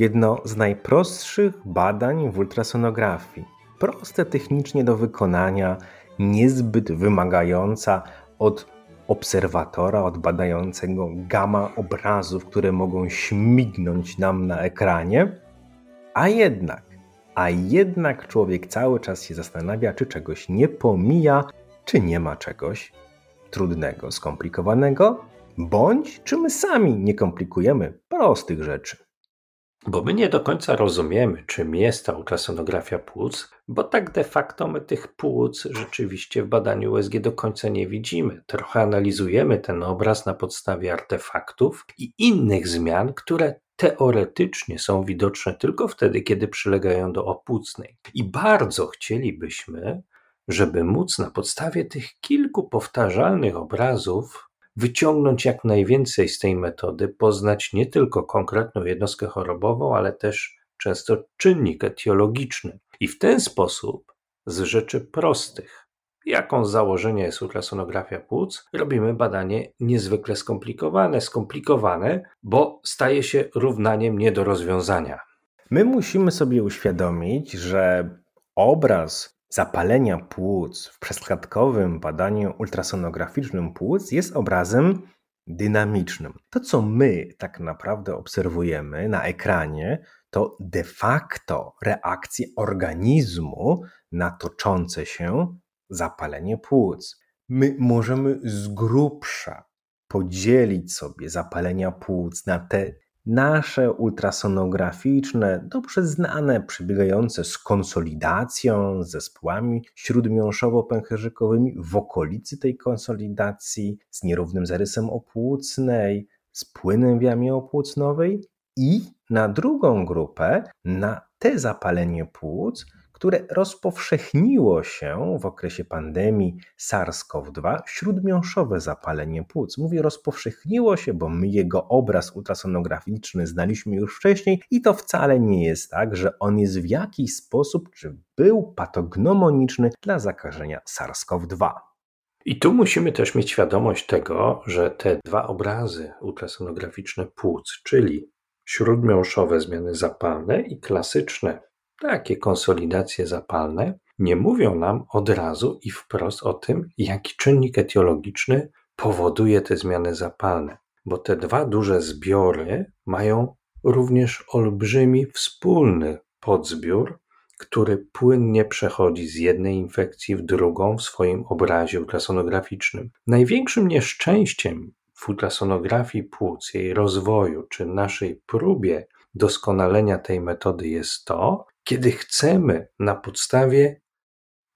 jedno z najprostszych badań w ultrasonografii. Proste technicznie do wykonania, niezbyt wymagająca od obserwatora, od badającego gama obrazów, które mogą śmignąć nam na ekranie. A jednak, a jednak człowiek cały czas się zastanawia, czy czegoś nie pomija, czy nie ma czegoś trudnego, skomplikowanego, bądź czy my sami nie komplikujemy prostych rzeczy. Bo my nie do końca rozumiemy, czym jest ta ultrasonografia płuc, bo tak de facto my tych płuc rzeczywiście w badaniu USG do końca nie widzimy. Trochę analizujemy ten obraz na podstawie artefaktów i innych zmian, które teoretycznie są widoczne tylko wtedy, kiedy przylegają do opłucnej. I bardzo chcielibyśmy, żeby móc na podstawie tych kilku powtarzalnych obrazów wyciągnąć jak najwięcej z tej metody, poznać nie tylko konkretną jednostkę chorobową, ale też często czynnik etiologiczny. I w ten sposób z rzeczy prostych, jaką z założenia jest ultrasonografia płuc, robimy badanie niezwykle skomplikowane, skomplikowane, bo staje się równaniem nie do rozwiązania. My musimy sobie uświadomić, że obraz zapalenia płuc w przeskładkowym badaniu ultrasonograficznym płuc jest obrazem dynamicznym. To, co my tak naprawdę obserwujemy na ekranie, to de facto reakcje organizmu na toczące się zapalenie płuc. My możemy z grubsza podzielić sobie zapalenia płuc na te nasze ultrasonograficzne, dobrze znane, przebiegające z konsolidacją, z zespołami śródmiąższowo-pęcherzykowymi w okolicy tej konsolidacji, z nierównym zarysem opłucnej, z płynem w jamie opłucnowej i na drugą grupę, na te zapalenie płuc, które rozpowszechniło się w okresie pandemii SARS-CoV-2, śródmiąższowe zapalenie płuc. Mówię rozpowszechniło się, bo my jego obraz ultrasonograficzny znaliśmy już wcześniej i to wcale nie jest tak, że on jest w jakiś sposób, czy był patognomoniczny dla zakażenia SARS-CoV-2. I tu musimy też mieć świadomość tego, że te dwa obrazy ultrasonograficzne płuc, czyli śródmiąższowe zmiany zapalne i klasyczne takie konsolidacje zapalne nie mówią nam od razu i wprost o tym, jaki czynnik etiologiczny powoduje te zmiany zapalne, bo te dwa duże zbiory mają również olbrzymi wspólny podzbiór, który płynnie przechodzi z jednej infekcji w drugą w swoim obrazie ultrasonograficznym. Największym nieszczęściem w ultrasonografii płuc, jej rozwoju czy naszej próbie doskonalenia tej metody jest to, kiedy chcemy na podstawie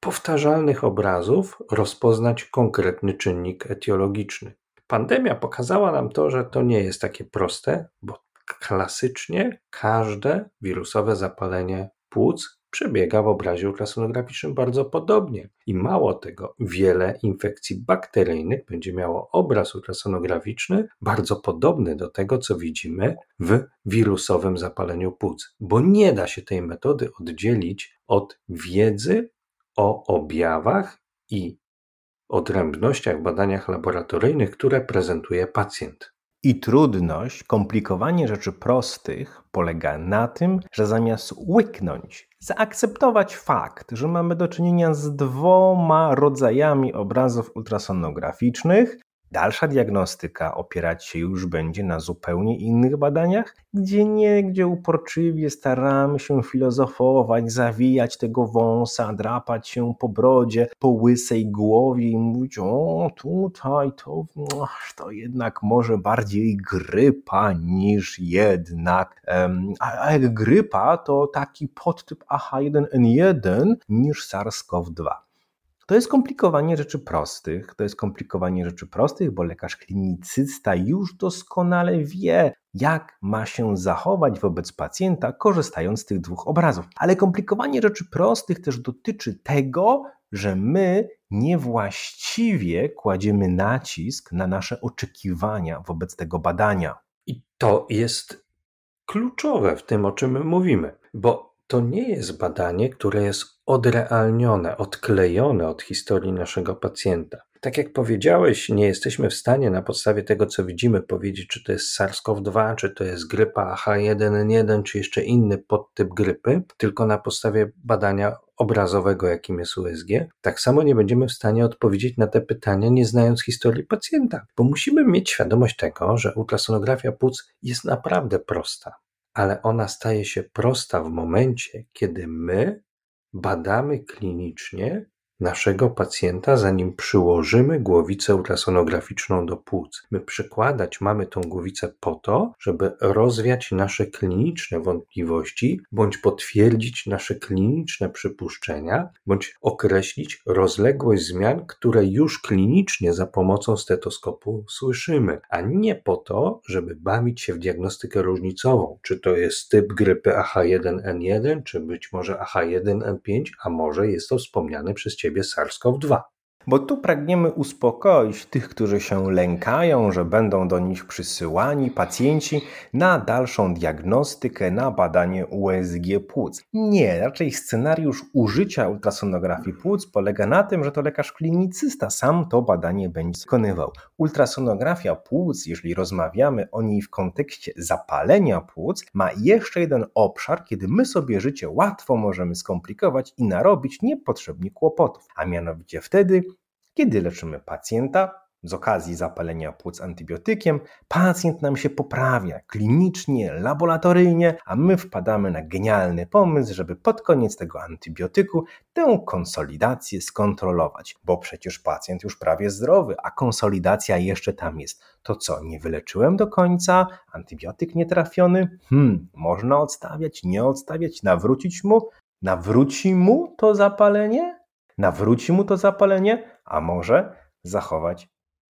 powtarzalnych obrazów rozpoznać konkretny czynnik etiologiczny. Pandemia pokazała nam to, że to nie jest takie proste, bo klasycznie każde wirusowe zapalenie płuc przebiega w obrazie ultrasonograficznym bardzo podobnie. I mało tego, wiele infekcji bakteryjnych będzie miało obraz ultrasonograficzny bardzo podobny do tego, co widzimy w wirusowym zapaleniu płuc, bo nie da się tej metody oddzielić od wiedzy o objawach i odrębnościach w badaniach laboratoryjnych, które prezentuje pacjent. I trudność, komplikowanie rzeczy prostych polega na tym, że zamiast łyknąć, zaakceptować fakt, że mamy do czynienia z dwoma rodzajami obrazów ultrasonograficznych, Dalsza diagnostyka opierać się już będzie na zupełnie innych badaniach, gdzie nie, gdzie uporczywie staramy się filozofować, zawijać tego wąsa, drapać się po brodzie, po łysej głowie i mówić, o tutaj to, to jednak może bardziej grypa niż jednak, a, a jak grypa to taki podtyp AH1N1 niż SARS-CoV-2. To jest komplikowanie rzeczy prostych. To jest komplikowanie rzeczy prostych, bo lekarz klinicysta już doskonale wie, jak ma się zachować wobec pacjenta, korzystając z tych dwóch obrazów. Ale komplikowanie rzeczy prostych też dotyczy tego, że my niewłaściwie kładziemy nacisk na nasze oczekiwania wobec tego badania. I to jest kluczowe w tym, o czym mówimy, bo to nie jest badanie, które jest odrealnione, odklejone od historii naszego pacjenta. Tak jak powiedziałeś, nie jesteśmy w stanie na podstawie tego, co widzimy, powiedzieć, czy to jest SARS-CoV-2, czy to jest grypa H1N1, czy jeszcze inny podtyp grypy, tylko na podstawie badania obrazowego, jakim jest USG. Tak samo nie będziemy w stanie odpowiedzieć na te pytania, nie znając historii pacjenta, bo musimy mieć świadomość tego, że ultrasonografia płuc jest naprawdę prosta, ale ona staje się prosta w momencie, kiedy my badamy klinicznie naszego pacjenta, zanim przyłożymy głowicę ultrasonograficzną do płuc. My przykładać mamy tą głowicę po to, żeby rozwiać nasze kliniczne wątpliwości, bądź potwierdzić nasze kliniczne przypuszczenia, bądź określić rozległość zmian, które już klinicznie za pomocą stetoskopu słyszymy, a nie po to, żeby bawić się w diagnostykę różnicową. Czy to jest typ grypy AH1N1, czy być może AH1N5, a może jest to wspomniany przez Ciebie SARS-CoV-2. Bo tu pragniemy uspokoić tych, którzy się lękają, że będą do nich przysyłani pacjenci na dalszą diagnostykę, na badanie USG płuc. Nie, raczej scenariusz użycia ultrasonografii płuc polega na tym, że to lekarz klinicysta sam to badanie będzie wykonywał. Ultrasonografia płuc, jeżeli rozmawiamy o niej w kontekście zapalenia płuc, ma jeszcze jeden obszar, kiedy my sobie życie łatwo możemy skomplikować i narobić niepotrzebnie kłopotów, a mianowicie wtedy, kiedy leczymy pacjenta z okazji zapalenia płuc antybiotykiem, pacjent nam się poprawia klinicznie, laboratoryjnie, a my wpadamy na genialny pomysł, żeby pod koniec tego antybiotyku tę konsolidację skontrolować, bo przecież pacjent już prawie zdrowy, a konsolidacja jeszcze tam jest. To co, nie wyleczyłem do końca? Antybiotyk nietrafiony? Hmm, można odstawiać, nie odstawiać, nawrócić mu? Nawróci mu to zapalenie? Nawróci mu to zapalenie? A może zachować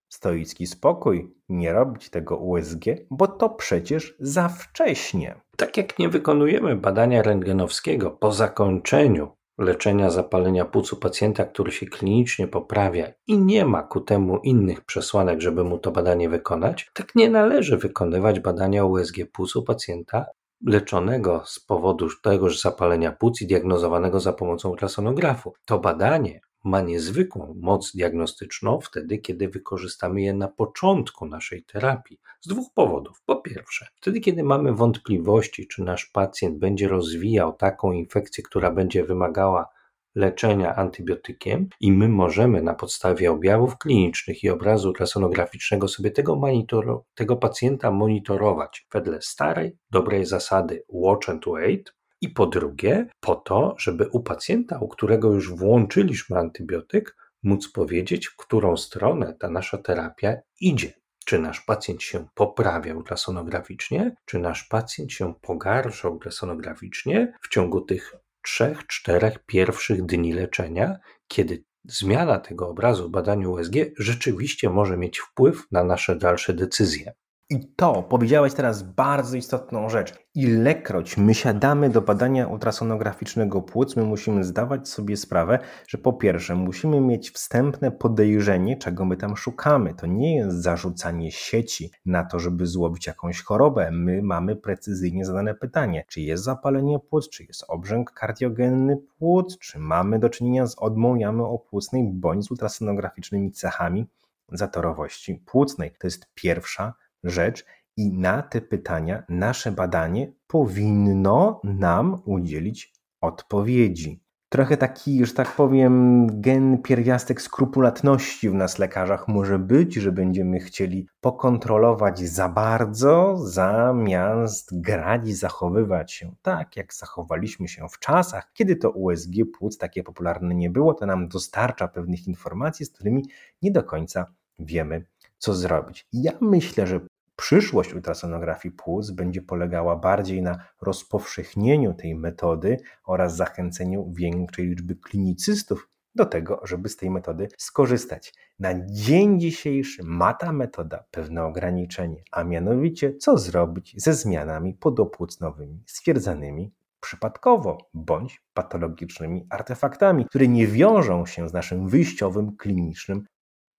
stoicki spokój, nie robić tego USG, bo to przecież za wcześnie. Tak jak nie wykonujemy badania rentgenowskiego po zakończeniu leczenia zapalenia płucu pacjenta, który się klinicznie poprawia i nie ma ku temu innych przesłanek, żeby mu to badanie wykonać, tak nie należy wykonywać badania USG płucu pacjenta leczonego z powodu tegoż zapalenia płuc i diagnozowanego za pomocą ultrasonografu. To badanie ma niezwykłą moc diagnostyczną wtedy, kiedy wykorzystamy je na początku naszej terapii. Z dwóch powodów. Po pierwsze, wtedy, kiedy mamy wątpliwości, czy nasz pacjent będzie rozwijał taką infekcję, która będzie wymagała leczenia antybiotykiem i my możemy na podstawie objawów klinicznych i obrazu ultrasonograficznego sobie tego, monitor, tego pacjenta monitorować wedle starej, dobrej zasady watch and wait, i po drugie, po to, żeby u pacjenta, u którego już włączyliśmy antybiotyk, móc powiedzieć, w którą stronę ta nasza terapia idzie. Czy nasz pacjent się poprawia ultrasonograficznie, czy nasz pacjent się pogarsza ultrasonograficznie w ciągu tych trzech, czterech pierwszych dni leczenia, kiedy zmiana tego obrazu w badaniu USG rzeczywiście może mieć wpływ na nasze dalsze decyzje. I to powiedziałeś teraz bardzo istotną rzecz. Ilekroć my siadamy do badania ultrasonograficznego płuc, my musimy zdawać sobie sprawę, że po pierwsze musimy mieć wstępne podejrzenie, czego my tam szukamy. To nie jest zarzucanie sieci na to, żeby złowić jakąś chorobę. My mamy precyzyjnie zadane pytanie, czy jest zapalenie płuc, czy jest obrzęk kardiogenny płuc, czy mamy do czynienia z odmą jamy opłucnej bądź z ultrasonograficznymi cechami zatorowości płucnej. To jest pierwsza rzecz i na te pytania nasze badanie powinno nam udzielić odpowiedzi. Trochę taki, że tak powiem, gen pierwiastek skrupulatności w nas lekarzach może być, że będziemy chcieli pokontrolować za bardzo, zamiast grać i zachowywać się tak, jak zachowaliśmy się w czasach, kiedy to USG płuc takie popularne nie było, to nam dostarcza pewnych informacji, z którymi nie do końca wiemy, co zrobić. Ja myślę, że Przyszłość ultrasonografii płuc będzie polegała bardziej na rozpowszechnieniu tej metody oraz zachęceniu większej liczby klinicystów do tego, żeby z tej metody skorzystać. Na dzień dzisiejszy ma ta metoda pewne ograniczenie, a mianowicie co zrobić ze zmianami podopłucnowymi stwierdzanymi przypadkowo bądź patologicznymi artefaktami, które nie wiążą się z naszym wyjściowym klinicznym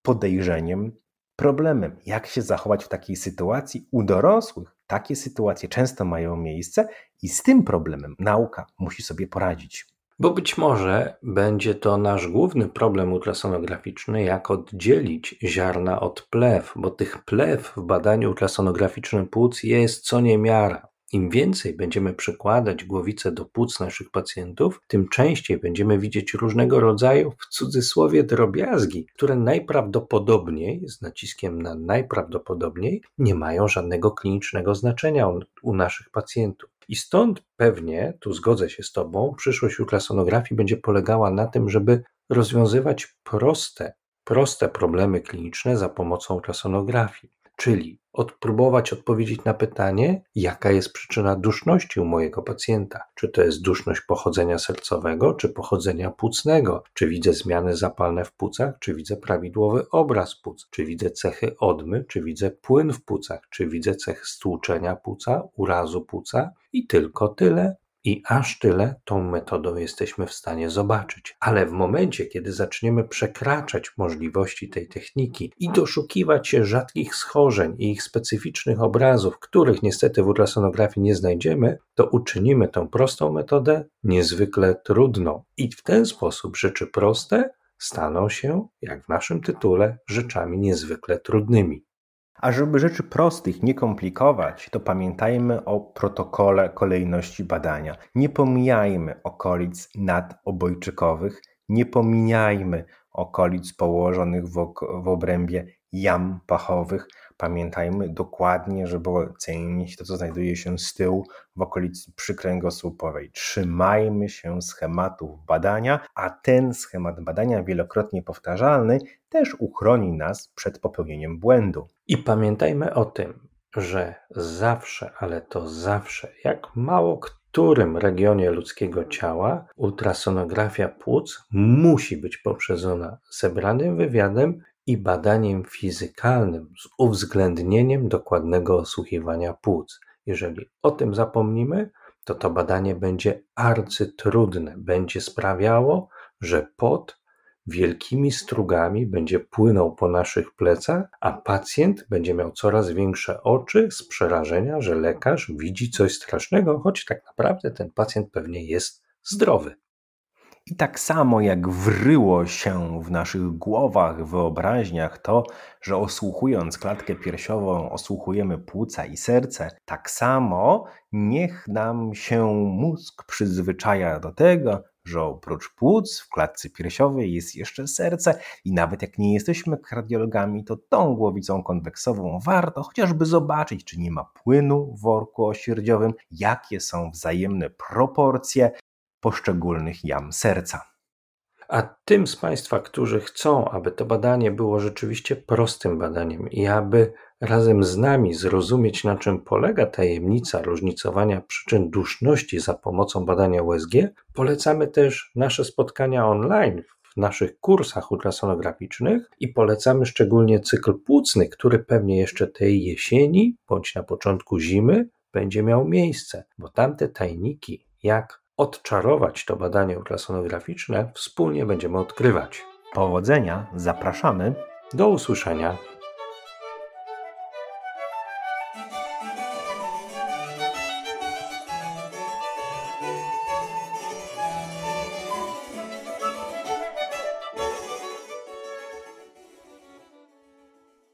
podejrzeniem, problemem. Jak się zachować w takiej sytuacji? U dorosłych takie sytuacje często mają miejsce i z tym problemem nauka musi sobie poradzić. Bo być może będzie to nasz główny problem ultrasonograficzny, jak oddzielić ziarna od plew, bo tych plew w badaniu ultrasonograficznym płuc jest co niemiara. Im więcej będziemy przykładać głowicę do płuc naszych pacjentów, tym częściej będziemy widzieć różnego rodzaju, w cudzysłowie, drobiazgi, które najprawdopodobniej, z naciskiem na najprawdopodobniej, nie mają żadnego klinicznego znaczenia u, naszych pacjentów. I stąd pewnie, tu zgodzę się z Tobą, przyszłość ultrasonografii będzie polegała na tym, żeby rozwiązywać proste, proste problemy kliniczne za pomocą ultrasonografii. Czyli odpróbować odpowiedzieć na pytanie, jaka jest przyczyna duszności u mojego pacjenta. Czy to jest duszność pochodzenia sercowego, czy pochodzenia płucnego? Czy widzę zmiany zapalne w płucach, czy widzę prawidłowy obraz płuc? Czy widzę cechy odmy, czy widzę płyn w płucach? Czy widzę cechy stłuczenia płuca, urazu płuca? I tylko tyle. I aż tyle tą metodą jesteśmy w stanie zobaczyć. Ale w momencie, kiedy zaczniemy przekraczać możliwości tej techniki i doszukiwać się rzadkich schorzeń i ich specyficznych obrazów, których niestety w ultrasonografii nie znajdziemy, to uczynimy tą prostą metodę niezwykle trudną. I w ten sposób rzeczy proste staną się, jak w naszym tytule, rzeczami niezwykle trudnymi. A żeby rzeczy prostych nie komplikować, to pamiętajmy o protokole kolejności badania. Nie pomijajmy okolic nadobojczykowych, nie pomijajmy okolic położonych w, w obrębie jam pachowych. Pamiętajmy dokładnie, żeby ocenić to, co znajduje się z tyłu w okolicy przykręgosłupowej. Trzymajmy się schematów badania, a ten schemat badania wielokrotnie powtarzalny też uchroni nas przed popełnieniem błędu. I pamiętajmy o tym, że zawsze, ale to zawsze, jak mało którym regionie ludzkiego ciała ultrasonografia płuc musi być poprzedzona zebranym wywiadem i badaniem fizykalnym z uwzględnieniem dokładnego osłuchiwania płuc. Jeżeli o tym zapomnimy, to to badanie będzie arcytrudne, będzie sprawiało, że pot wielkimi strugami będzie płynął po naszych plecach, a pacjent będzie miał coraz większe oczy z przerażenia, że lekarz widzi coś strasznego, choć tak naprawdę ten pacjent pewnie jest zdrowy. I tak samo jak wryło się w naszych głowach, wyobraźniach to, że osłuchując klatkę piersiową osłuchujemy płuca i serce, tak samo niech nam się mózg przyzwyczaja do tego, że oprócz płuc w klatce piersiowej jest jeszcze serce i nawet jak nie jesteśmy kardiologami, to tą głowicą konweksową warto chociażby zobaczyć, czy nie ma płynu w worku osierdziowym, jakie są wzajemne proporcje poszczególnych jam serca. A tym z Państwa, którzy chcą, aby to badanie było rzeczywiście prostym badaniem i aby razem z nami zrozumieć, na czym polega tajemnica różnicowania przyczyn duszności za pomocą badania USG, polecamy też nasze spotkania online w naszych kursach ultrasonograficznych i polecamy szczególnie cykl płucny, który pewnie jeszcze tej jesieni bądź na początku zimy będzie miał miejsce, bo tamte tajniki, jak odczarować to badanie ultrasonograficzne, wspólnie będziemy odkrywać. Powodzenia, zapraszamy. Do usłyszenia.